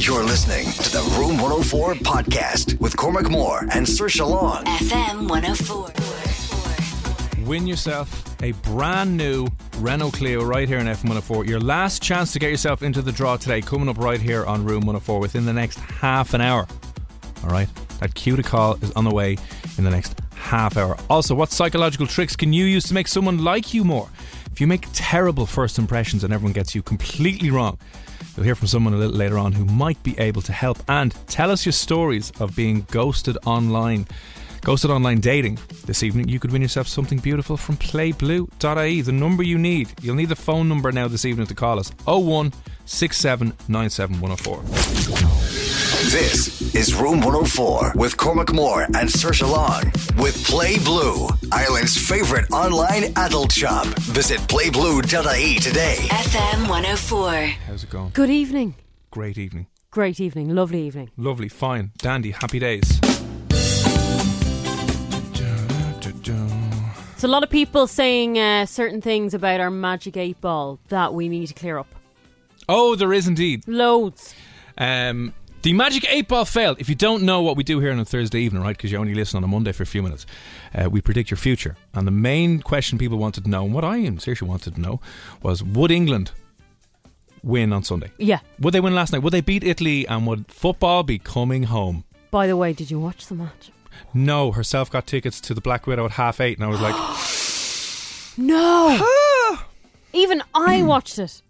You're listening to the Room 104 podcast with Cormac Moore and Saoirse Long. FM 104. Win yourself a brand new Renault Clio right here in F104. Your last chance to get yourself into the draw today, coming up right here on Room 104 within the next half an hour. All right, that cue to call is on the way in the next half hour. Also, what psychological tricks can you use to make someone like you more? If you make terrible first impressions and everyone gets you completely wrong, You'll hear from someone a little later on who might be able to help and tell us your stories of being ghosted online. Ghosted online dating. This evening, you could win yourself something beautiful from playblue.ie. The number you need. You'll need the phone number now this evening to call us 01 This is Room 104 with Cormac Moore and Saoirse Long with Play Blue, Ireland's favorite online adult shop. Visit playblue.ie today. FM 104. How's it going? Good evening. Great evening. Great evening. Lovely evening. Lovely, fine, dandy, happy days. So, a lot of people saying uh, certain things about our Magic 8 ball that we need to clear up. Oh, there is indeed. Loads. Um, the Magic 8 Ball failed. If you don't know what we do here on a Thursday evening, right, because you only listen on a Monday for a few minutes, uh, we predict your future. And the main question people wanted to know, and what I am seriously wanted to know, was would England win on Sunday? Yeah. Would they win last night? Would they beat Italy? And would football be coming home? By the way, did you watch the match? No, herself got tickets to the Black Widow at half eight, and I was like, No. Even I watched it.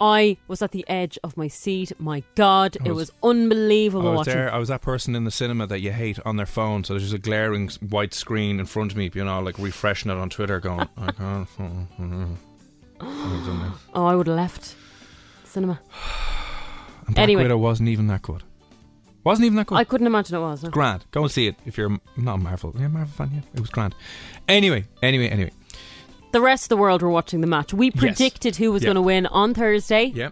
I was at the edge of my seat. My God, I it was- was unbelievable I was watching. there. I was that person in the cinema that you hate on their phone. So there's just a glaring white screen in front of me, you know, like refreshing it on Twitter, going, I can't. And Oh, I would have left cinema. Black Anyway. Widow wasn't even that good. Wasn't even that good. I couldn't imagine it was. no. grand. Go and see it if you're not a Marvel. Yeah, Marvel fan. Yeah, it was grand. Anyway, anyway, anyway. The rest of the world were watching the match. We predicted who was Yeah. going to win on Thursday. Yeah,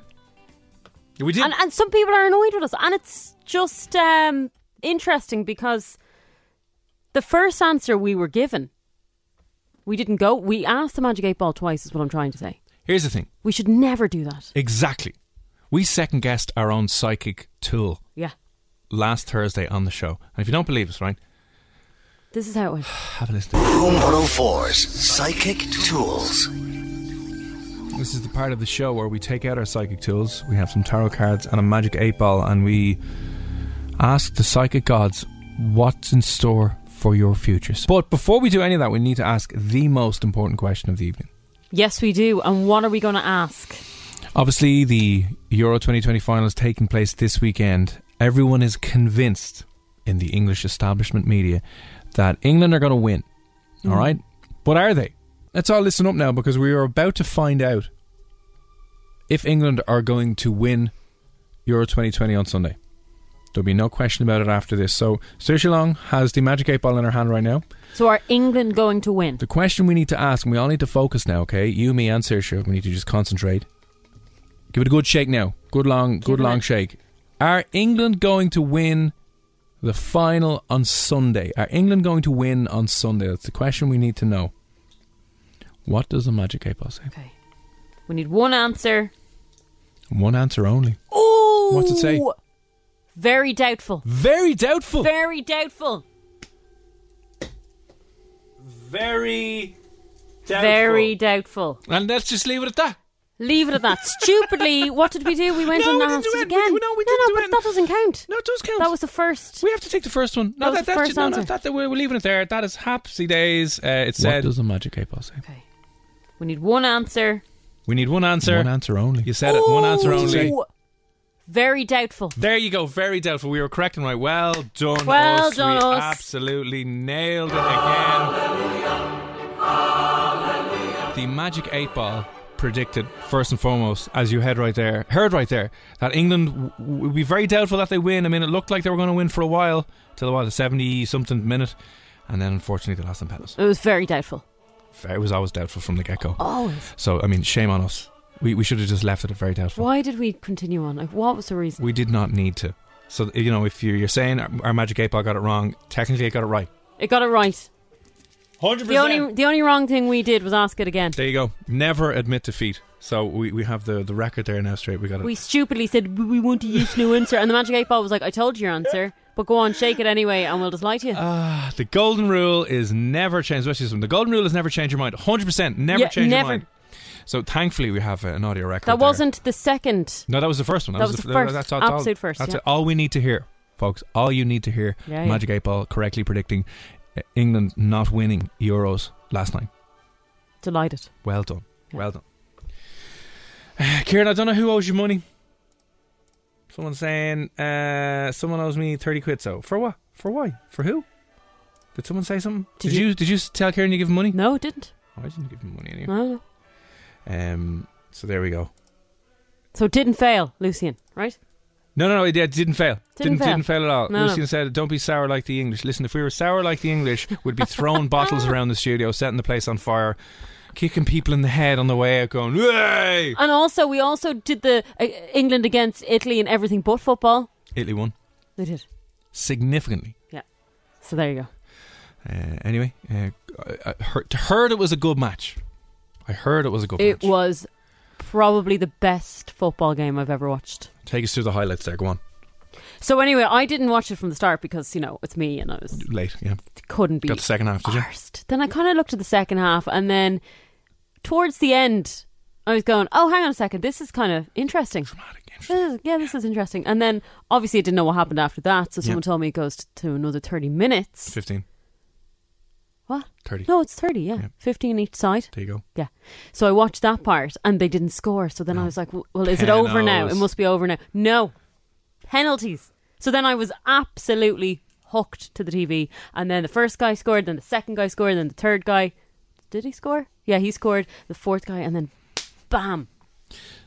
we did. And, and some people are annoyed with us. And it's just um, interesting because the first answer we were given, we didn't go. We asked the Magic 8 Ball twice, is what I'm trying to say. Here's the thing. We should never do that. Exactly. We second guessed our own psychic tool Yeah. last Thursday on the show. And if you don't believe us, right, This is how it went. have a listen. Room 104's Psychic Tools. This is the part of the show where we take out our psychic tools. We have some tarot cards and a magic eight ball, and we ask the psychic gods what's in store for your futures. But before we do any of that, we need to ask the most important question of the evening. Yes, we do. And what are we going to ask? Obviously, the Euro 2020 final is taking place this weekend. Everyone is convinced in the English establishment media that England are going to win. Mm-hmm. All right? But are they? Let's all listen up now because we are about to find out if England are going to win Euro 2020 on Sunday. There'll be no question about it after this. So, Saoirse Long has the Magic 8 ball in her hand right now. So, are England going to win? The question we need to ask, and we all need to focus now, okay? You, me, and Saoirse, we need to just concentrate. Give it a good shake now. Good long, good long shake. Are England going to win the final on Sunday? Are England going to win on Sunday? That's the question we need to know. What does the Magic 8 ball say? Okay. We need one answer. One answer only. Oh! What's it say? Very doubtful. Very doubtful. Very doubtful. Very Very doubtful. And let's just leave it at that. Leave it at that. Stupidly, what did we do? We went No, and we didn't asked do it it. We- again. no, we no, didn't do but it. that doesn't count. No, it does count. That was the first. We have to take the first one. No, That was that, the that's first no, no, answer. that, we're, we're leaving it there. That is happy days. Uh, it What does a magic eight ball say? Okay. We need one answer. we need one answer. One answer only. You said it. One answer only. Very doubtful. There you go. Very doubtful. We were correct and right. Well done. Well us. done, We us. absolutely nailed it again. Hallelujah. Hallelujah. The magic eight ball predicted first and foremost, as you heard right there, heard right there, that England w- would be very doubtful that they win. I mean, it looked like they were going to win for a while till what the seventy something minute, and then unfortunately they lost in penalties. It was very doubtful. It was always doubtful from the get go. Always. So I mean, shame on us. We we should have just left it at very doubtful. Why did we continue on? Like, what was the reason? We did not need to. So you know, if you're, you're saying our, our magic eight ball got it wrong, technically it got it right. It got it right. Hundred The only the only wrong thing we did was ask it again. There you go. Never admit defeat. So we, we have the, the record there now straight. We got it. We stupidly said "We- we want a yes no answer, and the magic eight ball was like, "I told you your answer, but go on, shake it anyway, and we'll just lie to you." Ah, the golden rule is never change. Especially one. The golden rule is never change your mind. Hundred percent, never Yeah, change never. your mind. So thankfully we have uh, an audio record. that there. wasn't the second. No, that was the first one. That was the first. That's, that's all, Absolute first, That's yeah. it. all we need to hear, folks. All you need to hear. Yeah, yeah. Magic Eight Ball correctly predicting England not winning Euros last night. Delighted. Well done. Yeah. Well done. Uh, Kieran, I don't know who owes you money. Someone's saying uh, someone owes me thirty quid. So for what? For why? For who? Did someone say something? Did Did, you- you, did you tell Kieran you give him money? No, it didn't. Oh, I didn't you give him money anyway. No. Um. So there we go. So it didn't fail, Lucian. Right? No, no, no, it, it didn't fail. Didn't fail. didn't fail at all. No. Lucian said, "Don't be sour like the English." Listen, if we were sour like the English, we'd be throwing bottles around the studio, setting the place on fire, kicking people in the head on the way out, going, "Hey!" And also, we also did the uh, England against Italy and everything but football. Italy won They did. significantly. Yeah. So there you go. Uh, anyway, uh, I, I heard, heard it was a good match. I heard it was a good It match. It was probably the best football game I've ever watched. Take us through the highlights there. Go on. So anyway, I didn't watch it from the start because you know it's me and I was Late, yeah. couldn't be Got the second half, did you? arsed. Then I kind of looked at the second half, and then towards the end, I was going, "Oh, hang on a second, this is kind of interesting." Dramatic, interesting. This is- yeah, this is interesting. And then obviously, I didn't know what happened after that, so Yeah. someone told me it goes to another thirty minutes. 15, What? 30. No, it's thirty. Yeah, Yeah. fifteen each side. There you go. Yeah. So I watched that part, and they didn't score. So then I was like, "Well, is it over now? It must be over now." No, penalties. So then I was absolutely hooked to the TV, and then the first guy scored, then the second guy scored, then the third guy. Did he score? Yeah, he scored. The fourth guy, and then, bam.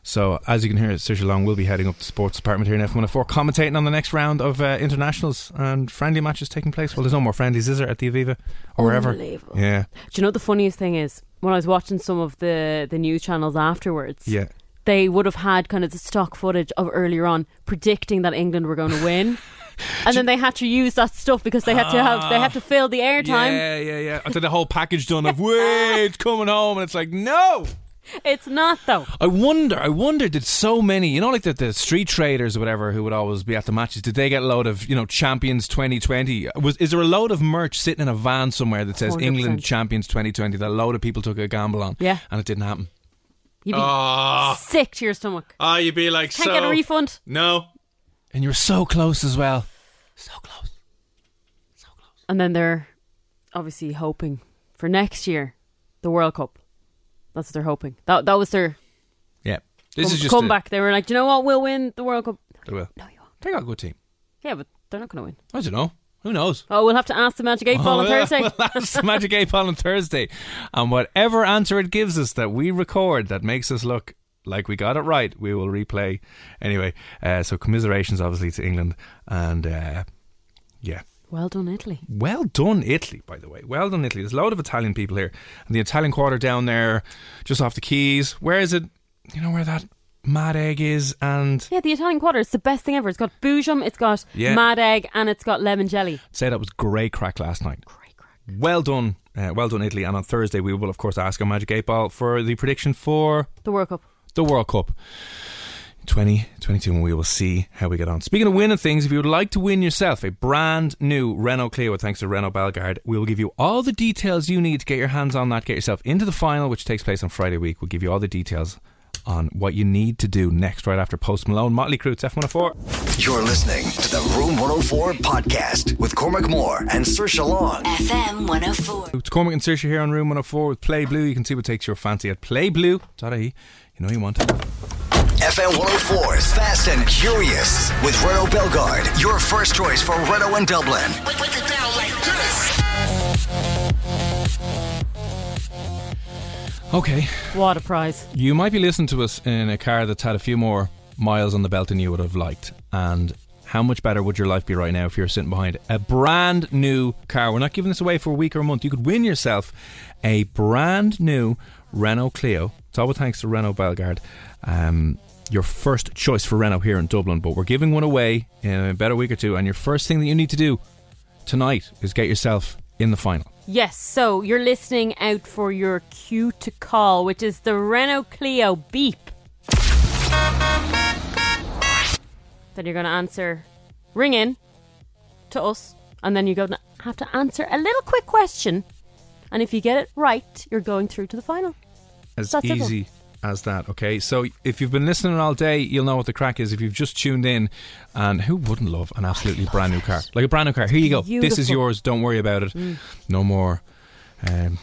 So, as you can hear, Saoirse Long will be heading up the sports department here in F104, commentating on the next round of uh, internationals and friendly matches taking place. Well, there's no more friendlies, is there, at the Aviva or wherever? Unbelievable. Yeah, Do you know the funniest thing is? When I was watching some of the the news channels afterwards, yeah. they would have had kind of the stock footage of earlier on predicting that England were going to win. And then they had to use that stuff because they had to have they had to fill the airtime. Yeah, yeah, yeah. Until the whole package done of wait, it's coming home, and it's like no. It's not though. I wonder, I wonder, did so many, you know, like the, the street traders or whatever, who would always be at the matches, did they get a load of, you know, Champions 2020? Was is there a load of merch sitting in a van somewhere that says 100%. England Champions 2020 that a load of people took a gamble on? Yeah. and it didn't happen. You'd be Ah. sick to your stomach. Oh, you'd be like, Can't get a refund. No. And you were so close as well. So close. So close. And then they're obviously hoping for next year, the World Cup. That's what they're hoping. That that was their Yeah. This come- is just comeback. They were like, Do you know what? We'll win the World Cup. They will. No, you won't. They got a good team. Yeah, but they're not going to win. I don't know. Who knows? Oh, we'll have to ask the Magic Eight Ball on Oh, yeah. Thursday. We'll ask the Magic 8 Ball on Thursday. And whatever answer it gives us that we record that makes us look like we got it right, we will replay. Anyway, uh, so commiserations obviously to England. And uh, yeah. Well done, Italy. Well done, Italy, by the way. Well done, Italy. There's a load of Italian people here. And the Italian quarter down there, just off the Quays. Where is it? You know where that mad egg is? And Yeah, the Italian quarter. It's the best thing ever. It's got Boojum, it's got Yeah. mad egg, and it's got lemon jelly. say that was great crack last night. Great crack. Well done. Uh, well done, Italy. And on Thursday, we will, of course, ask our Magic 8 Ball for the prediction for The World Cup. the World Cup 2022 and we will see how we get on. Speaking of winning things, if you would like to win yourself a brand new Renault Clio thanks to Renault Belgard, we will give you all the details you need to get your hands on that, get yourself into the final, which takes place on Friday week. We'll give you all the details on what you need to do next, right after Post Malone. Motley Crew, it's F104. You're listening to the Room 104 podcast with Cormac Moore and Saoirse Long. FM 104. It's Cormac and Saoirse here on Room 104 with Play Blue. You can see what takes your fancy at playblue.ie. You know you want it. FM 104's Fast and Curious with Renault Belgard. Your first choice for Renault in Dublin. Okay. What a prize. You might be listening to us in a car that's had a few more miles on the belt than you would have liked. And how much better would your life be right now if you're sitting behind a brand new car? We're not giving this away for a week or a month. You could win yourself a brand new Renault Clio. It's all with thanks to Renault Belgard. Um, your first choice for Renault here in Dublin, but we're giving one away in a better week or two. And your first thing that you need to do tonight is get yourself in the final. Yes, so you're listening out for your cue to call, which is the Renault Clio beep. Then you're going to answer, ring in to us, and then you're going to have to answer a little quick question. And if you get it right, you're going through to the final. as That's simple. As that. Okay, so if you've been listening all day, you'll know what the crack is. If you've just tuned in, and who wouldn't love an absolutely brand new car, like a brand new car? Here you go. This is yours. Don't worry about it. No more. Um,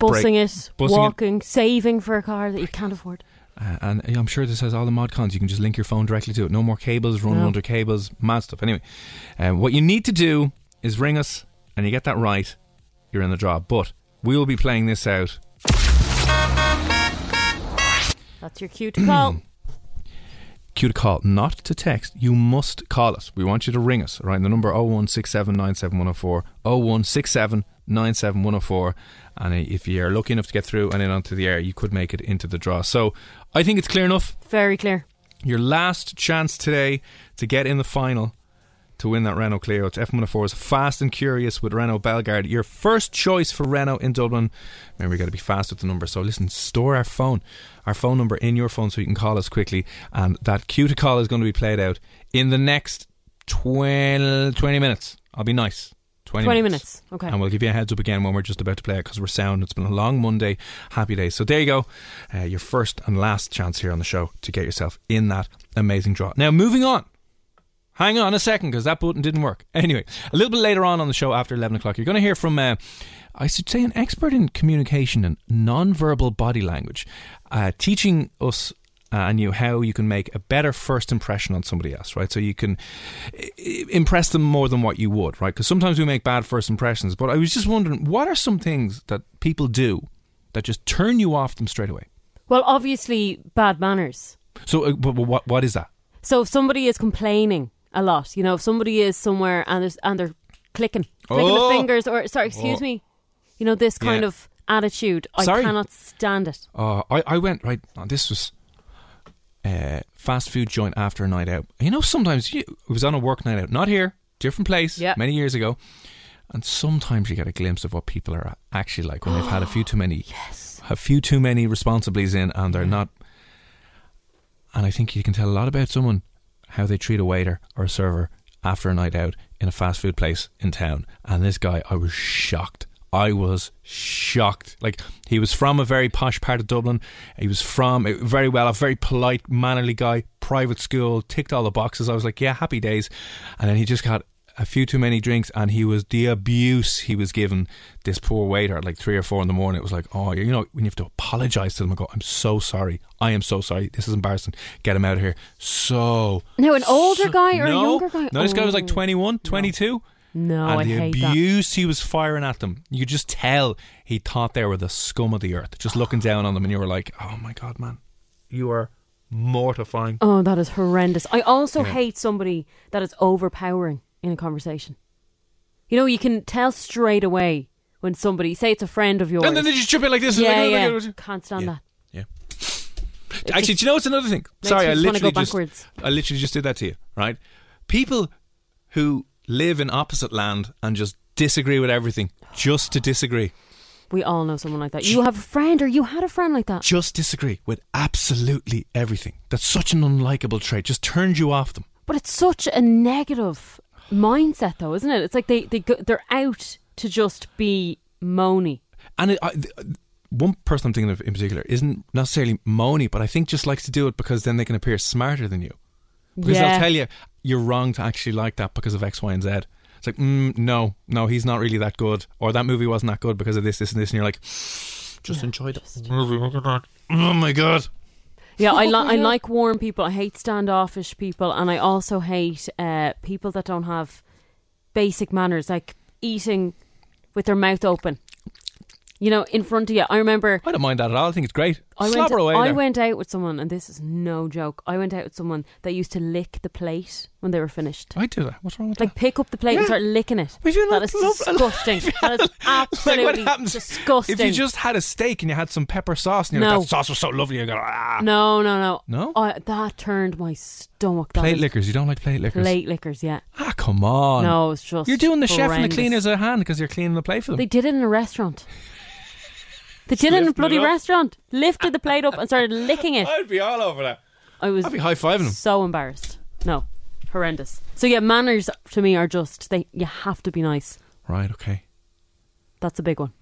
Bussing it, bussing it. walking, saving for a car that you can't afford. uh, and I'm sure this has all the mod cons. You can just link your phone directly to it. No more cables running No. under cables. Mad stuff. Anyway, um, what you need to do is ring us, and you get that right, you're in the draw. But we will be playing this out That's your cue to call. cue to call, not to text. You must call us. We want you to ring us, right? The number 016797104, 016797104. And if you're lucky enough to get through and in onto the air, you could make it into the draw. So I think it's clear enough. Very clear. Your last chance today to get in the final to win that Renault Clio. It's F104's Fast and Curious with Renault Belgard. Your first choice for Renault in Dublin. Remember, you got to be fast with the number. So listen, store our phone, our phone number in your phone so you can call us quickly. And that cue to call is going to be played out in the next 20, 20 minutes. I'll be nice. 20, 20 minutes. Okay. And we'll give you a heads up again when we're just about to play it because we're sound. It's been a long Monday. Happy day. So there you go. Uh, your first and last chance here on the show to get yourself in that amazing draw. Now, moving on. Hang on a second because that button didn't work. Anyway, a little bit later on on the show after 11 o'clock, you're going to hear from, uh, I should say, an expert in communication and non-verbal body language, uh, teaching us uh, and you how you can make a better first impression on somebody else, right? So you can impress them more than what you would, right? Because sometimes we make bad first impressions. But I was just wondering, what are some things that people do that just turn you off them straight away? Well, obviously, bad manners. So, uh, what what is that? So if somebody is complaining a lot, you know, if somebody is somewhere and there's, and they're clicking, clicking Oh. the fingers, or sorry, excuse Oh. me, you know, this kind Yeah. of attitude, I Sorry. cannot stand it. Uh, I, I went right. oh, this was uh, fast food joint after a night out. You know, sometimes you, it was on a work night out, not here, different place, Yep. many years ago. And sometimes you get a glimpse of what people are actually like when they've had a few too many, Yes. a few too many responsibilities in, and they're not. And I think you can tell a lot about someone how they treat a waiter or a server after a night out in a fast food place in town. And this guy, I was shocked. I was shocked. Like he was from a very posh part of Dublin. He was from very well, a very polite, mannerly guy. Private school, ticked all the boxes. I was like, yeah, happy days. And then he just got a few too many drinks, and he was the abuse he was given this poor waiter at like three or four in the morning. It was like, oh, you know, when you have to apologize to them and go, I'm so sorry. I am so sorry. This is embarrassing. Get him out of here. So Now, an older guy or a younger guy? No, this guy was like Oh. 21, 22. No, and I the hate that. abuse he was firing at them, you could just tell he thought they were the scum of the earth. Just looking down on them, and you were like, "Oh my god, man, you are mortifying." Oh, that is horrendous. I also Yeah. hate somebody that is overpowering in a conversation. You know, you can tell straight away when somebody, say it's a friend of yours. And then they just jump in like this. and yeah, like, yeah. oh, Can't stand Yeah. that. yeah. Actually, do you know what's another thing? Sorry, I literally go just, backwards. I literally just did that to you, right? People who live in opposite land and just disagree with everything, just to disagree. We all know someone like that. You have a friend or you had a friend like that. just disagree with absolutely everything. That's such an unlikable trait. Just turns you off them. But it's such a negative mindset, though, isn't it? It's like they, they go, they're out to just be moany. And it, I, one person I'm thinking of in particular isn't necessarily moany, but I think just likes to do it because then they can appear smarter than you. Because Yeah. they'll tell you you're wrong to actually like that because of X, Y, and Z. It's like, mm, no, no, he's not really that good, or that movie wasn't that good because of this, this, and this, and you're like, just enjoyed it. movie. Look at that. Oh my god! Yeah, I, li- I like warm people. I hate standoffish people, and I also hate uh, people that don't have basic manners, like eating with their mouth open. You know, in front of you. I remember I don't mind that at all. I think it's great. I went, Slobber away I there. went out with someone, and this is no joke. I went out with someone that used to lick the plate when they were finished. I do that. What's wrong with that? Like that? pick up the plate and Yeah. start licking it. Would you That not is love- disgusting. that is like absolutely what happens disgusting. If you just had a steak and you had some pepper sauce and you're No. like, that sauce was so lovely, you go, ah. no, no, no, No? I, that turned my stomach. That Plate was- lickers. You don't like plate lickers? Plate lickers, yeah. Ah, come on. No, it's just You're doing the chef and the horrendous. cleaner's a hand because you're cleaning the plate for them. They did it in a restaurant. Did it in it bloody restaurant. Lifted the plate up and started licking it. I'd be all over that. I was I'd be high fiving them. so embarrassed. No, horrendous. So yeah, manners to me are just they. You have to be nice. Right, okay. That's a big one.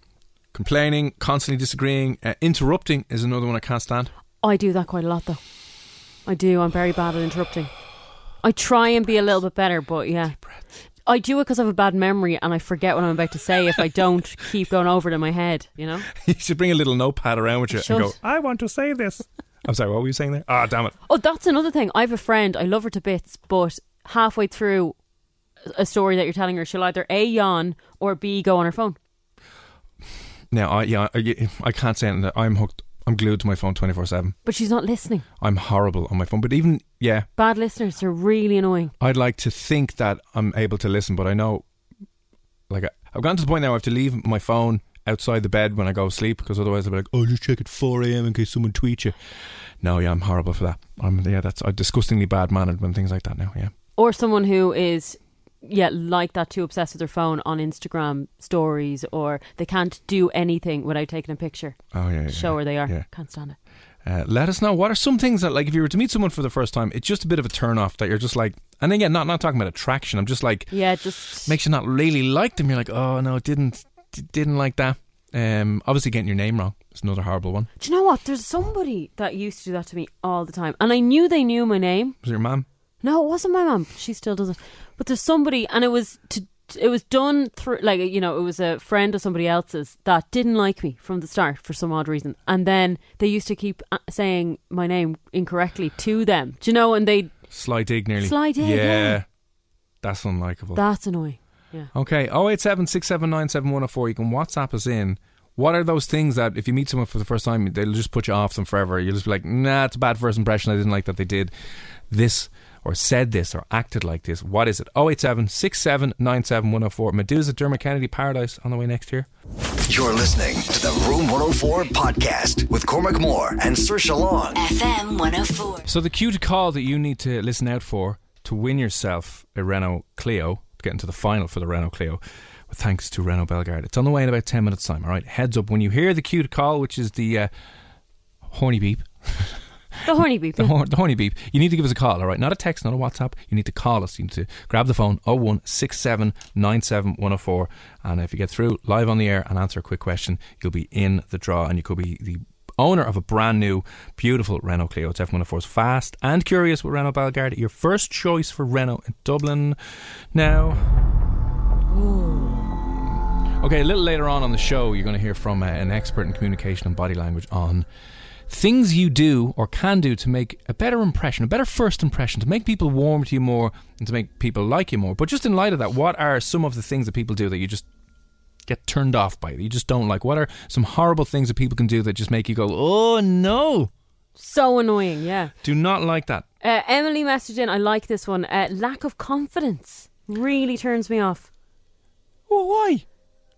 Complaining, constantly disagreeing, uh, interrupting is another one I can't stand. I do that quite a lot though. I do. I'm very bad at interrupting. I try and be a little bit better, but yeah. I do it because I have a bad memory and I forget what I'm about to say if I don't keep going over it in my head, you know? you should bring a little notepad around with you and go, I want to say this. I'm sorry, what were you saying there? Ah, damn it. Oh, that's another thing. I have a friend. I love her to bits, but halfway through a story that you're telling her, she'll either A, yawn or B, go on her phone. Now, I, yeah, I, I can't say anything. I'm hooked. I'm glued to my phone 24 7. But she's not listening. I'm horrible on my phone. But even, yeah, Bad listeners, they're really annoying. I'd like to think that I'm able to listen, but I know, like, I, I've gotten to the point now I have to leave my phone outside the bed when I go to sleep because otherwise I'll be like, oh, just check at 4 a.m. in case someone tweets you. No, yeah, I'm horrible for that. I'm, yeah, that's I'm disgustingly bad mannered when things like that now, yeah. Or someone who is, yeah, like that, too obsessed with their phone on Instagram stories, or they can't do anything without taking a picture. Oh, yeah. yeah Show where they are. Yeah. Can't stand it. Uh, let us know what are some things that, like, if you were to meet someone for the first time, it's just a bit of a turn off that you're just like, and again, not not talking about attraction. I'm just like, Yeah, just. makes you not really like them. You're like, oh no, didn't didn't like that. Um, obviously, getting your name wrong is another horrible one. do you know what? There's somebody that used to do that to me all the time. And I knew they knew my name. Was it your mum? No, it wasn't my mum. She still doesn't. But there's somebody, and it was to, it was done through, like you know, it was a friend of somebody else's that didn't like me from the start for some odd reason, and then they used to keep uh, saying my name incorrectly to them. Do you know? And they Sly dig nearly. Sly dig, yeah. That's unlikable. that's annoying. Yeah. okay, 087 679 You can WhatsApp us in. What are those things that if you meet someone for the first time, they'll just put you off them forever? You'll just be like, nah, it's a bad first impression. I didn't like that they did this or said this or acted like this. What is it? 087 6797 104. Meduza, Dermot Kennedy, Paradise on the way next year. You're listening to the Room 104 podcast with Cormac Moore and Saoirse Long. FM 104. So the cue to call that you need to listen out for to win yourself a Renault Clio, to get into the final for the Renault Clio, with thanks to Renault Belgard. It's on the way in about 10 minutes' time, all right? Heads up, when you hear the cue to call, which is the uh, horny beep, The horny beep. the, hor- the horny beep, you need to give us a call, all right? Not a text, not a WhatsApp. You need to call us. You need to grab the phone, 016797104. And if you get through live on the air and answer a quick question, you'll be in the draw and you could be the owner of a brand new, beautiful Renault Clio. It's F104's fast and curious with Renault Belgard. Your first choice for Renault in Dublin. Now. Okay, a little later on on the show, you're going to hear from uh, an expert in communication and body language on things you do or can do to make a better impression, a better first impression, to make people warm to you more and to make people like you more. But just in light of that, what are some of the things that people do that you just get turned off by, that you just don't like? What are some horrible things that people can do that just make you go, oh no, So annoying. Yeah. do not like that? Uh, Emily messaged in. I like this one. Uh, lack of confidence really turns me off. Well, why?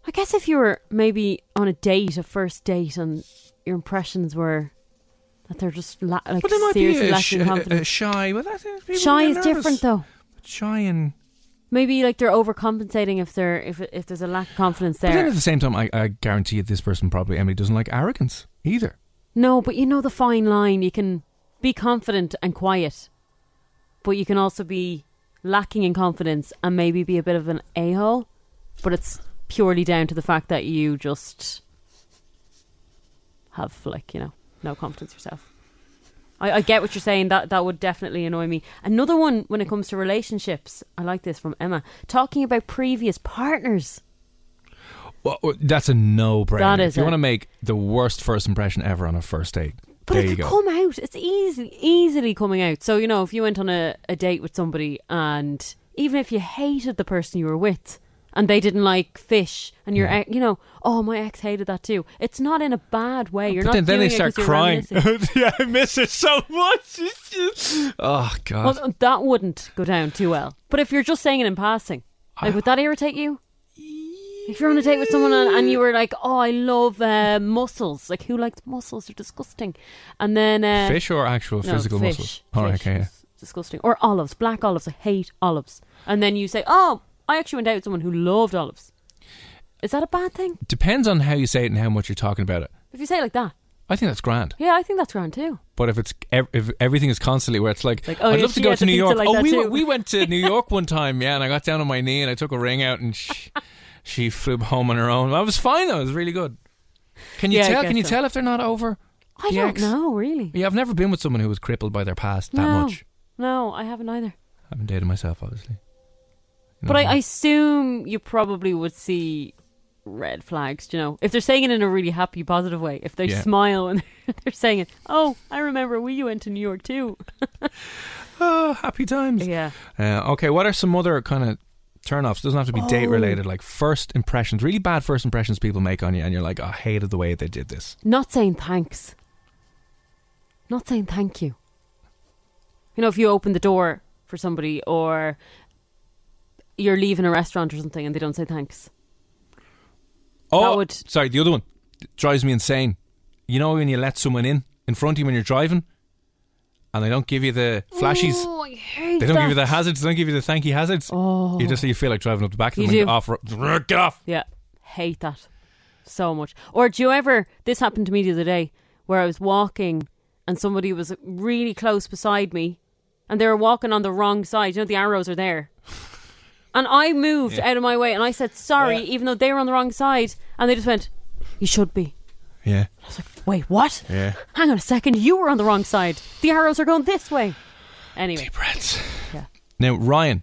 I guess if you were maybe on a date, a first date, and your impressions were that they're just la- like But there might be a, lacking a, confidence. a shy. Well, that's, people Shy get is nervous. different though. Shy and Maybe like they're overcompensating if they're if if there's a lack of confidence there. But then at the same time, I, I guarantee you this person probably, Emily, doesn't like arrogance either. No, but you know the fine line. You can be confident and quiet, but you can also be lacking in confidence and maybe be a bit of an a hole. But it's purely down to the fact that you just have like you know no confidence yourself. I, I get what you're saying. That that would definitely annoy me. Another one when it comes to relationships. I like this from Emma talking about previous partners. Well, well, that's a no-brainer. That is if you it. want to make the worst first impression ever on a first date, But there it you could go. come out. It's easy, easily coming out. So you know, if you went on a, a date with somebody, and even if you hated the person you were with, and they didn't like fish, and you're, Yeah. ex- you know, oh, my ex hated that too. It's not in a bad way. You're but not. then, then they start crying. yeah, I miss it so much. It's just- oh God. well, that wouldn't go down too well. But if you're just saying it in passing, like, would that irritate you? If you're on a date with someone and, and you were like, "Oh, I love uh, mussels," like who likes mussels? They're disgusting. And then uh, Fish or actual No, physical fish? All right, fish okay. yeah. Disgusting. Or olives, black olives. I hate olives. And then you say, "Oh, I actually went out with someone who loved olives." Is that a bad thing? Depends on how you say it and how much you're talking about it. If you say it like that, I think that's grand. yeah, I think that's grand too. But if it's ev- if everything is constantly where it's like, Like, oh, I'd yeah, love to go had to the New pizza York. Oh, like oh, that we too. went, we went to New York one time, yeah, and I got down on my knee and I took a ring out and she, she flew home on her own. I was fine though. It was really good. Can you Yeah, I tell? guess Can you so. tell if they're not over? I the don't ex? know, really. Yeah, I've never been with someone who was crippled by their past that no, much. no, I haven't either. I haven't dated myself, obviously. But I, I assume you probably would see red flags. You know, if they're saying it in a really happy, positive way. If they Yeah. smile and they're saying it, oh, I remember we went to New York too. oh, happy times. Yeah. Uh, okay, what are some other kind of turn-offs? Doesn't have to be date Oh. related. Like first impressions, really bad first impressions people make on you, and you're like, oh, I hated the way they did this. Not saying thanks. Not saying thank you. You know, if you open the door for somebody or you're leaving a restaurant or something and they don't say thanks. Oh, would- sorry, the other one drives me insane. You know when you let someone in in front of you when you're driving, and they don't give you the flashies. Oh, I hate They don't give you the hazards. They don't give you the thank you hazards. Oh. You just you feel like driving up the back of You them and do. off. Get off. Yeah, hate that so much. Or do you ever? This happened to me the other day where I was walking and somebody was really close beside me, and they were walking on the wrong side. You know, the arrows are there, and I moved Yeah. out of my way and I said sorry, Yeah. even though they were on the wrong side, and they just went, "You should be." Yeah, I was like, "Wait, what? yeah. Hang on a second, you were on the wrong side. The arrows are going this way." Anyway, Deep breaths. Yeah. Now Ryan.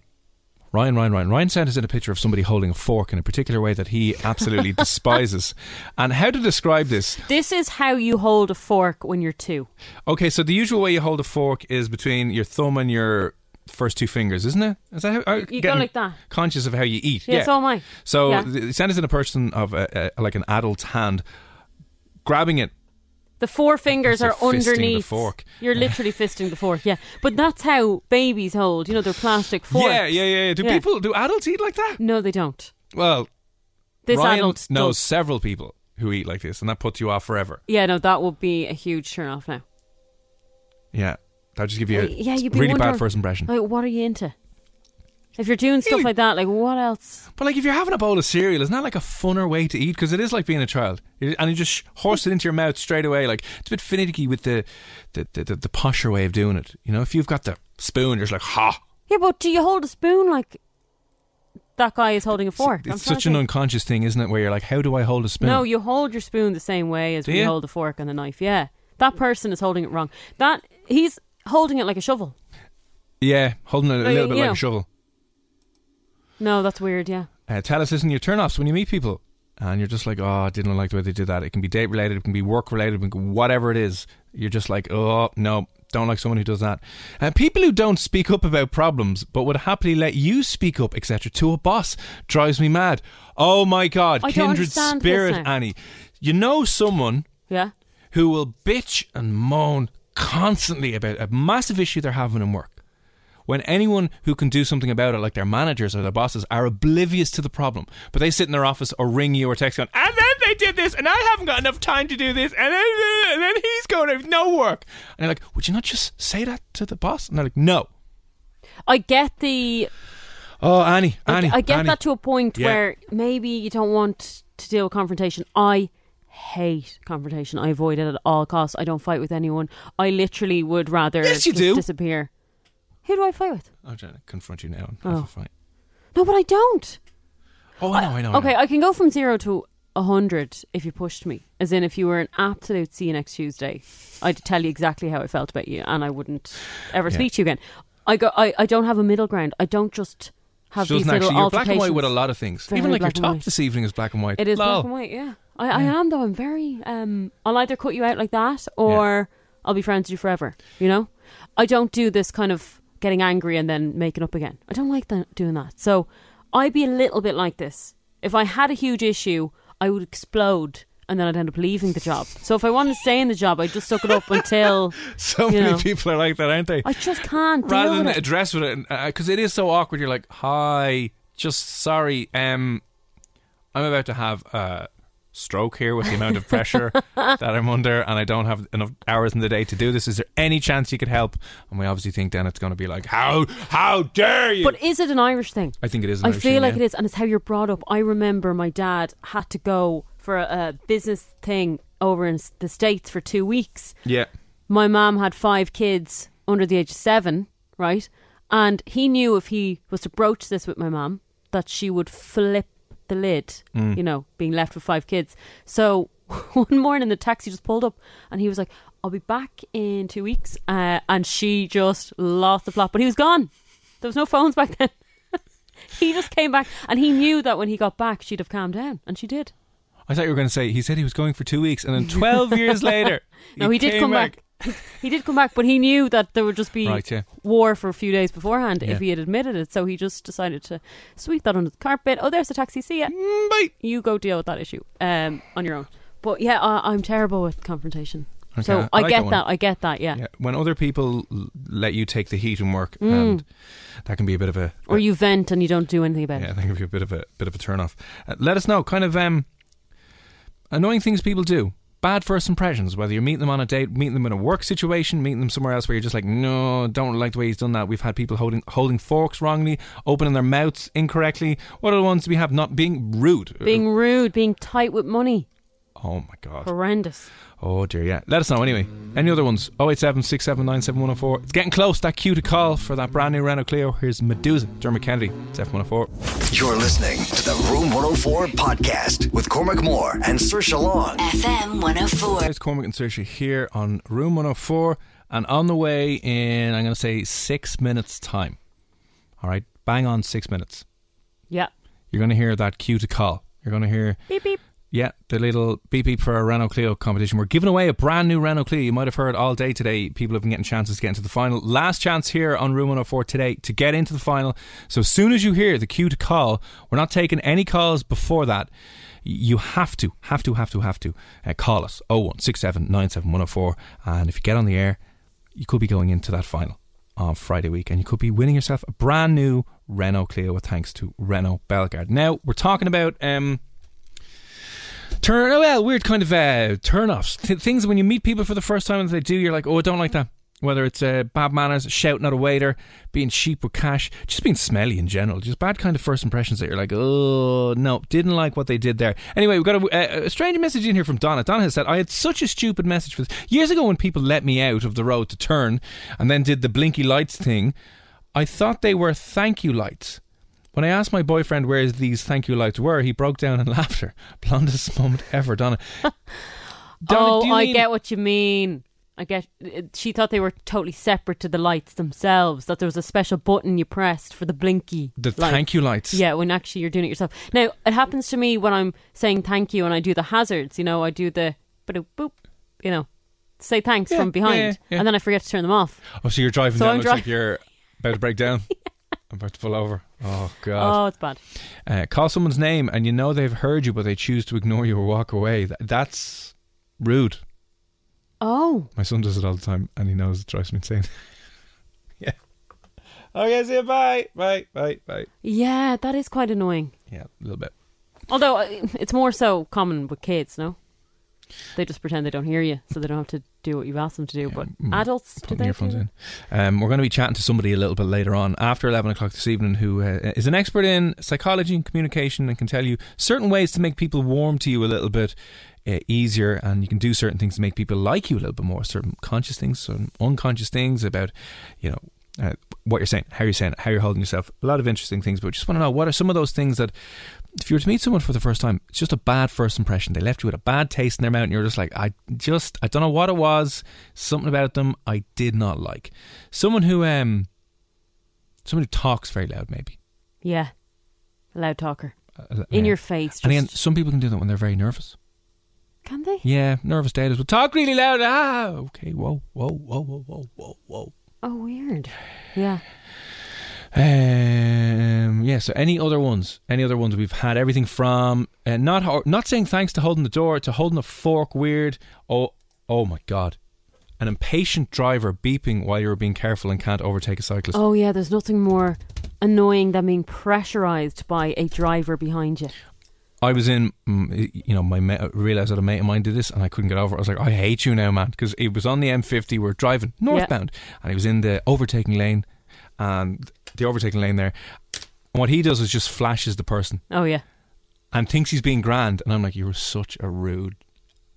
Ryan, Ryan, Ryan. Ryan sent us in a picture of somebody holding a fork in a particular way that he absolutely despises. And how to describe this? this is how you hold a fork when you're two. Okay, so the usual way you hold a fork is between your thumb and your first two fingers, isn't it? Is that how uh, I'm You go like that. Conscious of how you eat. Yeah, so am I. So Yeah. th- send us in a person of a, a, like an adult's hand, grabbing it. The four fingers are fisting the underneath. fork. You're literally fisting the fork, yeah. But that's how babies hold. You know, they're plastic forks. Yeah, yeah, yeah. yeah. Do Yeah. people, do adults eat like that? No, they don't. Well, This Ryan adult knows does. several people who eat like this, and that puts you off forever. Yeah, no, that would be a huge turn off now. Yeah, that'll just give you a yeah, you'd be really bad wondering, first impression. Like, what are you into? If you're doing stuff You- like that, like what else? But like, if you're having a bowl of cereal, isn't that like a funner way to eat? Because it is like being a child, and you just sh- horse it into your mouth straight away. Like it's a bit finicky with the the, the the the posher way of doing it. You know, if you've got the spoon, you're just like ha. Yeah, but do you hold a spoon like that guy is holding a fork? I'm It's trying such to an think. unconscious thing, isn't it? Where you're like, how do I hold a spoon? No, you hold your spoon the same way as Do we you? hold a fork and a knife. Yeah, that person is holding it wrong. That he's holding it like a shovel. yeah, holding it a Like, little bit you like know. a shovel. No, that's weird. Yeah. Uh, tell us, listen, your turn-offs when you meet people, and you're just like, oh, I didn't like the way they did that. It can be date related, it can be work related, it can be whatever it is. You're just like, oh no, don't like someone who does that. Uh, people who don't speak up about problems, but would happily let you speak up, etc., to a boss drives me mad. Oh my god, I don't kindred understand this spirit, now. Annie. You know someone Yeah. who will bitch and moan constantly about a massive issue they're having in work. When anyone who can do something about it, like their managers or their bosses, are oblivious to the problem, but they sit in their office or ring you or text going, and then they did this, and I haven't got enough time to do this, and then, and then he's going to have no work. And you're like, would you not just say that to the boss? And they're like, no. I get the Oh, Annie, I- Annie, I get Annie. that to a point Yeah. where maybe you don't want to deal with confrontation. I hate confrontation. I avoid it at all costs. I don't fight with anyone. I literally would rather Yes, you just do. disappear. Who do I fight with? I'm trying to confront you now and Oh. have a oh. fight. No, but I don't. Oh, I know, I know. I okay, know. I can go from zero to a hundred if you pushed me. As in, if you were an absolute see you next Tuesday, I'd tell you exactly how I felt about you, and I wouldn't ever Yeah. speak to you again. I go. I, I don't have a middle ground. I don't just have She these doesn't little actually. You're black and white with a lot of things. Very Even like your black and top white. this evening is black and white. It is Lol. black and white. Yeah, I, I am though. I'm very. Um, I'll either cut you out like that, or I'll be friends with you forever. You know, I don't do this kind of getting angry and then making up again. I don't like that, doing that. So I'd be a little bit like this. If I had a huge issue, I would explode. And then I'd end up leaving the job. So if I wanted to stay in the job, I'd just suck it up until So you many know. people are like that, aren't they? I just can't. Rather than with it. address with it, because it is so awkward. You're like, "Hi, just sorry. Um, I'm about to have a stroke here with the amount of pressure that I'm under, and I don't have enough hours in the day to do this. Is there any chance you could help?" And we obviously think then it's going to be like, "How, how dare you?" But is it an Irish thing? I think it is. an I Irish feel thing, like yeah. it is, and it's how you're brought up. I remember my dad had to go for a, a business thing over in the States for two weeks. Yeah, My mom had five kids under the age of seven, right? And he knew if he was to broach this with my mom that she would flip the lid, Mm. you know, being left with five kids. So one morning the taxi just pulled up and he was like, I'll be back in two weeks. Uh, and she just lost the plot, but he was gone. There was no phones back then. he just came back and he knew that when he got back, she'd have calmed down. And she did. I thought you were going to say he said he was going for two weeks, and then twelve years later, No, he did came come back. He did come back, but he knew that there would just be Right, yeah. war for a few days beforehand Yeah. if he had admitted it. So he just decided to sweep that under the carpet. Oh, there's the taxi. See ya. Mm, bye. You go deal with that issue um, on your own. But yeah, I, I'm terrible with confrontation. Okay, so I I, like get that that. I get that. Yeah. Yeah, when other people let you take the heat and work, Mm. and that can be a bit of a Or you vent and you don't do anything about it. yeah, that can be a bit of a bit of a turn off. Uh, let us know, kind of um, annoying things people do. Bad first impressions, whether you're meeting them on a date, meeting them in a work situation, meeting them somewhere else where you're just like, no, don't like the way he's done that. We've had people holding holding forks wrongly, opening their mouths incorrectly. What are the ones we have not being rude? Being rude, being tight with money. Oh my god. Horrendous. Oh dear, yeah. Let us know anyway. Any other ones? 087 It's getting close. That cue to call for that brand new Renault Clio. Here's Meduza, Dermot Kennedy. It's F104. You're listening to the Room 104 podcast with Cormac Moore and Saoirse Long. FM 104. It's Cormac and Saoirse here on Room 104 and on the way in, I'm going to say six minutes' time. All right, bang on six minutes. Yeah. You're going to hear that cue to call. You're going to hear Beep beep. Yeah, the little beep beep for a Renault Clio competition. We're giving away a brand new Renault Clio. You might have heard all day today. People have been getting chances to get into the final. Last chance here on Room 104 today to get into the final. So as soon as you hear the cue to call, we're not taking any calls before that. You have to, have to, have to, have to uh, call us 0167 97104. And if you get on the air, you could be going into that final on Friday week and you could be winning yourself a brand new Renault Clio thanks to Renault Belgard. Now, we're talking about. Um, Turn oh well, weird kind of uh, turn-offs. Th- things when you meet people for the first time and they do, you're like, oh, I don't like that. Whether it's uh, bad manners, shouting at a waiter, being cheap with cash, just being smelly in general, just bad kind of first impressions that you're like, oh no, didn't like what they did there. Anyway, we've got a, a strange message in here from Donna. Donna has said, I had such a stupid message for this years ago when people let me out of the road to turn and then did the blinky lights thing. I thought they were thank you lights. When I asked my boyfriend where these thank you lights were, he broke down in laughter. Blondest moment ever, Donna. Oh, Donna, oh, I mean- get what you mean. I get. She thought they were totally separate to the lights themselves. That there was a special button you pressed for the blinky. the thank you lights. Yeah, when actually you're doing it yourself. Now it happens to me when I'm saying thank you and I do the hazards. You know, I do the boop boop. You know, say thanks Yeah, from behind, yeah, yeah. and then I forget to turn them off. Oh, so you're driving So down. I'm looks dri- like you're about to break down. I'm about to pull over. Oh God! Oh, it's bad. Uh, call someone's name and you know they've heard you, but they choose to ignore you or walk away. Th- that's rude. Oh, My son does it all the time, and he knows it drives me insane. yeah. Okay, see you. Bye. Bye. Bye. Bye. yeah, that is quite annoying. Yeah, a little bit. Although uh, it's more so common with kids, no? They just pretend they don't hear you, so they don't have to do what you've asked them to do. but mm, adults, do they earphones do in. Um, we're going to be chatting to somebody a little bit later on after 11 o'clock this evening who uh, is an expert in psychology and communication and can tell you certain ways to make people warm to you a little bit uh, easier and you can do certain things to make people like you a little bit more certain conscious things certain unconscious things about you know uh, what you're saying, how you're saying it, how you're holding yourself. A lot of interesting things, but just want to know what are some of those things that, if you were to meet someone for the first time, it's just a bad first impression. They left you with a bad taste in their mouth, and you're just like, I just, I don't know what it was. Something about them I did not like. Someone who, um, someone who talks very loud, maybe. Yeah. A loud talker. Uh, In yeah. your face. And again, some people can do that when they're very nervous. Can they? Yeah, nervous datas will talk really loud. Ah, okay, whoa, whoa, whoa, whoa, whoa, whoa, whoa. Oh, weird. Yeah. Um, yeah. So, any other ones? Any other ones? We've had everything from uh, not ho- not saying thanks to holding the door to holding a fork weird. Oh, oh my god, an impatient driver beeping while you're being careful and can't overtake a cyclist. Oh, yeah. There's nothing more annoying than being pressurized by a driver behind you. I was in, mm, you know, my mate, realized that a mate of mine did this, and I couldn't get over. it. I was like, I hate you now, man, because it was on the M50. We're driving northbound, and he was in the overtaking lane, and the overtaking lane there. And what he does is just flashes the person Oh, yeah. and thinks he's being grand, and I'm like, you were such a rude.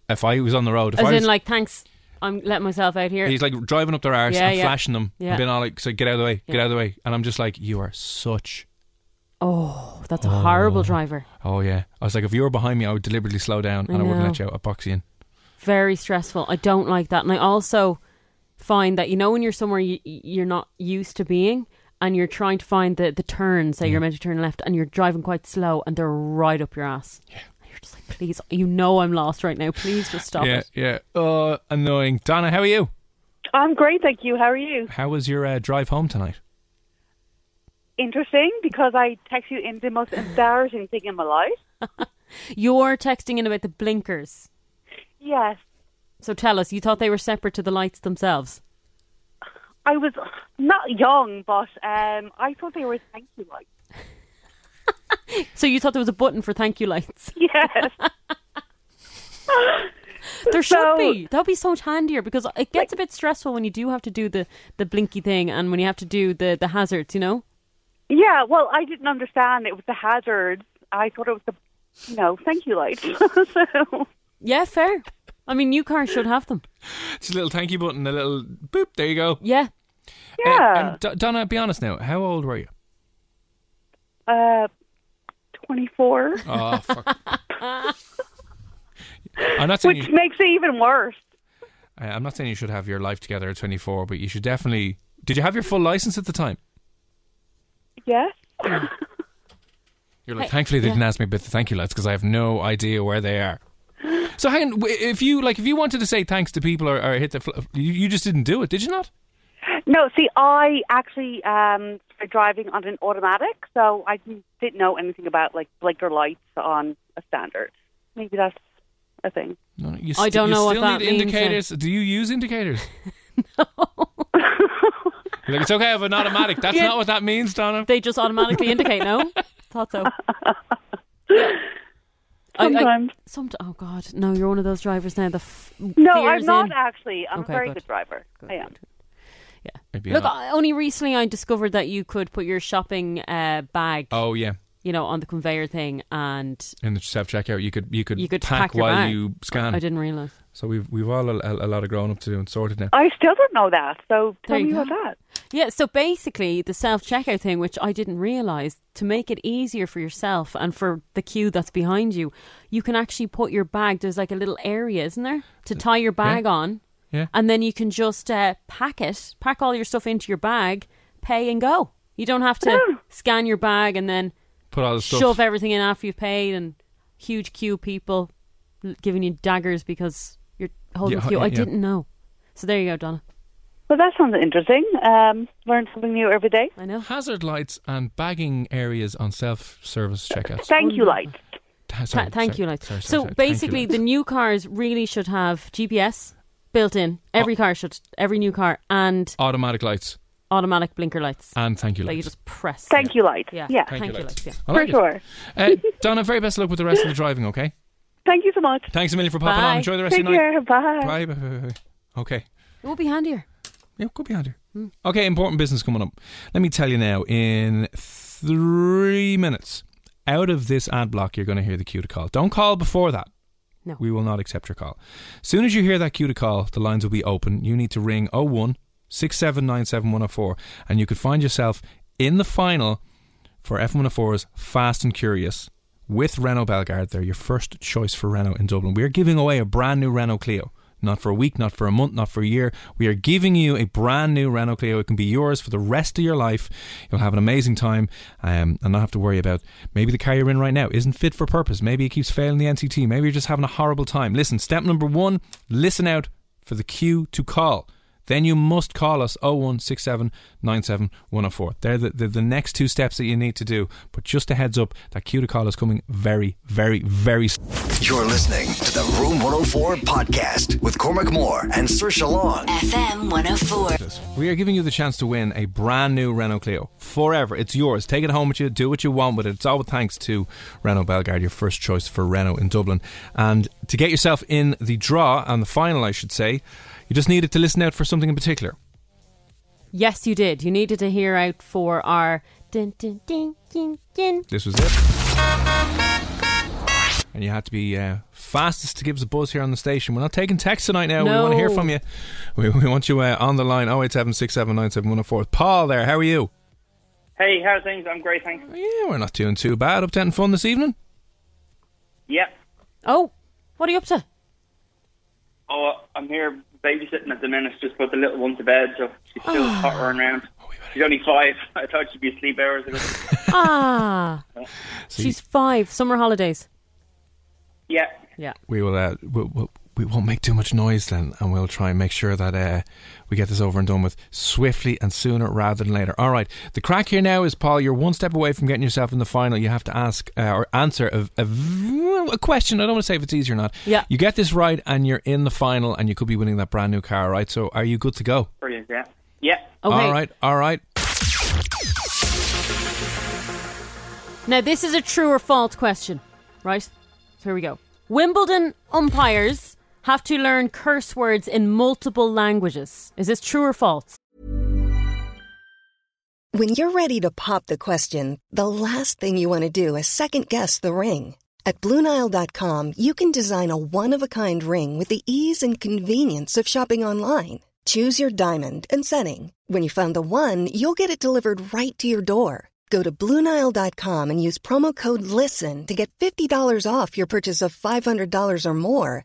If I was on the road, if As I in, like, thanks. I'm letting myself out here. he's like driving up their arse Yeah, and yeah. flashing them, Yeah. and being all like, so get out of the way, get out of the way, and I'm just like, you are such. Oh, that's a horrible driver. Oh yeah, I was like, if you were behind me, I would deliberately slow down, I and I, wouldn't know. let you out. I'd box you in. Very stressful. I don't like that. And I also find that, you know, when you're somewhere you, you're not used to being and you're trying to find the, the turn, say you're meant to turn left and you're driving quite slow and they're right up your ass. Yeah. You're just like, please, you know I'm lost right now. Please just stop yeah, it. yeah. Oh, annoying. Donna, how are you? I'm great, thank you. How are you? How was your uh, drive home tonight? Interesting because I text you in the most embarrassing thing in my life. You're texting in about the blinkers. Yes, So tell us, you thought they were separate to the lights themselves? I was not young, but um, I thought they were thank you lights. So you thought there was a button for thank you lights? Yes, There should So- be. That would be so much handier because it gets a bit stressful when you do have to do the, the blinky thing and when you have to do the, the hazards, you know? Yeah. Well, I didn't understand it was the hazards. I thought it was the, you know, thank you lights. so, Yeah, fair. I mean, new cars should have them. It's a little thank you button, a little boop. There you go. Yeah. Uh, yeah, and D- Donna, be honest now. How old were you? uh, twenty-four, Oh fuck. I'm not saying which you, makes it even worse. uh, I'm not saying you should have your life together at 24, but you should definitely. Did you have your full license at the time? Yes. You're like, thankfully they yeah. didn't ask me about the thank you lights because I have no idea where they are. So hang on, if you like, if you wanted to say thanks to people or, or hit the, fl- you, you just didn't do it, did you not? No, see, I actually um, started driving on an automatic, so I didn't, didn't know anything about like blinker lights on a standard. Maybe that's a thing. No, no, you I don't you know what still that need means, indicators. Do you use indicators? You're like, it's okay, I have an automatic. That's Yeah. not what that means, Donna. They just automatically indicate, no? Thought so. Yeah. I- I- Sometimes. somet- oh, God. No, you're one of those drivers now. The f- no, I'm not in. actually. I'm Okay, a very good. good, driver. Good, I am. good. Maybe Look, not. I, only recently I discovered that you could put your shopping uh, bag, oh yeah, you know, on the conveyor thing, and in the self checkout, you could you could, you could pack, pack, while bag. you scan. I didn't realize. So we've we've all a, a, a lot of growing up to do and sorted now. I still don't know that. So tell you me go. about that. Yeah, so basically, the self checkout thing, which I didn't realize, to make it easier for yourself and for the queue that's behind you, you can actually put your bag. There's like a little area, isn't there, to tie your bag on, Yeah. and then you can just uh, pack it, pack all your stuff into your bag, pay and go. You don't have to Oh. scan your bag and then Put all the stuff. shove everything in after you've paid, and huge queue people giving you daggers because you're holding Yeah, the queue. yeah, I yeah. didn't know. So there you go, Donna. Well, that sounds interesting. Um, learn something new every day. I know. Hazard lights and bagging areas on self-service checkouts. Thank you, lights. Ta- sorry, Th- thank sorry, you, like sorry, sorry, so. sorry. You, basically, lights. the new cars really should have GPS built in. Every car should. Every new car and automatic lights automatic blinker lights and thank you that you just press. Thank you, lights. Yeah. yeah. Thank Thank, you, you, lights. lights. Yeah. I For like it. sure. Uh, Donna, very best luck with the rest of the driving. Okay. Thank you so much. Thanks a million for popping Bye. on. Enjoy the rest Take of your night. care. Bye. Bye. Bye. Bye. Bye. Okay. It would be handier. Yeah, could be handy. Hmm. Okay, important business coming up. Let me tell you now. In three minutes, out of this ad block, you're going to hear the cue to call. Don't call before that. No. We will not accept your call. As soon as you hear that cue to call, the lines will be open. You need to ring 01 6797104 and you could find yourself in the final for F104's Fast and Curious with Renault Belgard. They're your first choice for Renault in Dublin. We're giving away a brand new Renault Clio. Not for a week, not for a month, not for a year. We are giving you a brand new Renault Clio. It can be yours for the rest of your life. You'll have an amazing time um, and not have to worry about maybe the car you're in right now isn't fit for purpose. Maybe it keeps failing the NCT. Maybe you're just having a horrible time. Listen, step number one listen out for the cue to call then you must call us 0167 97 104. They're the, the, the, next two steps that you need to do. But just a heads up, that cue to call is coming very, very, very soon. You're listening to the Room 104 podcast with Cormac Moore and Saoirse Long. FM 104. We are giving you the chance to win a brand new Renault Clio forever. It's yours. Take it home with you. Do what you want with it. It's all thanks to Renault Belgard, your first choice for Renault in Dublin. And to get yourself in the draw and the final, I should say, you just needed to listen out for something in particular. Yes, you did. You needed to hear out for our din din din din din. This was it. And you had to be uh, fastest to give us a buzz here on the station. We're not taking text tonight now. We want to hear from you. We, we want you uh, on the line 087 Paul there, how are you? Hey, how are things? I'm great, thanks. Yeah, we're not doing too bad. Up to anything fun this evening? Yep. Oh, what are you up to? Oh, I'm here babysitting at the minute. Just put the little one to bed, so she's still pottering around. She's only five. I thought she'd be asleep hours ago. Ah, she's five. Summer holidays. yeah. Yeah. We will. Uh, we'll, we'll, we won't make too much noise then, and we'll try and make sure that uh, we get this over and done with swiftly and sooner rather than later. All right. The crack here now is, Paul. You're one step away from getting yourself in the final. You have to ask uh, or answer a question. I don't want to say if it's easy or not. Yeah. You get this right, and you're in the final, and you could be winning that brand new car. Right. So, are you good to go? Brilliant, yeah. Yeah. Okay. All right. All right. Now, this is a true or false question, right? So here we go. Wimbledon umpires have to learn curse words in multiple languages. Is this true or false? When you're ready to pop the question, the last thing you want to do is second guess the ring. At Bluenile.com, you can design a one of a kind ring with the ease and convenience of shopping online. Choose your diamond and setting. When you find the one, you'll get it delivered right to your door. Go to Bluenile.com and use promo code LISTEN to get $50 off your purchase of $500 or more.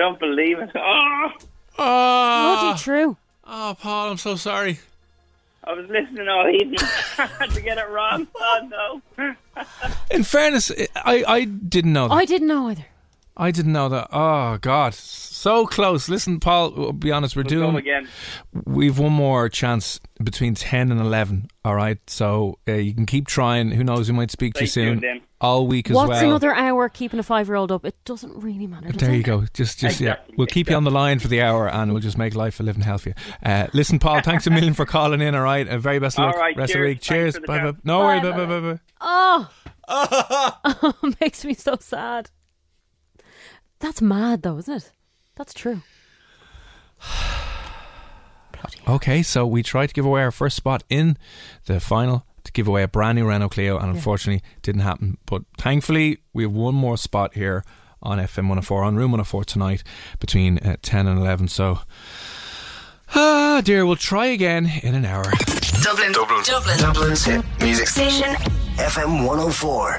Don't believe it. Oh, Oh, Bloody true. oh, Paul, I'm so sorry. I was listening all evening to get it wrong. Oh, no. In fairness, I, I didn't know that. I didn't know either. I didn't know that. Oh God, so close. Listen, Paul. I'll be honest. We're We'll doing. again. We've one more chance between ten and eleven. All right, so uh, you can keep trying. Who knows? We might speak to you soon. tuned. All week as What's well. What's another hour keeping a five-year-old up? It doesn't really matter. does There it? you go. Just, just Exactly. yeah. We'll keep you on the line for the hour, and we'll just make life a living hell for you. Uh, listen, Paul. Thanks a million for calling in. All right, uh, very best of All luck. right, rest of the cheers. week. Cheers. the Bye bye. No Bye, worry. Bye bye, bye bye bye. Oh, makes me so sad. That's mad, though, isn't it? That's true. Okay, so we tried to give away our first spot in the final to give away a brand new Renault Clio, and unfortunately, didn't happen. But thankfully, we have one more spot here on FM 104, on Room 104 tonight between uh, 10 and 11. So, ah, dear, we'll try again in an hour. Dublin. Dublin. Dublin. Dublin's hit music Station. FM 104.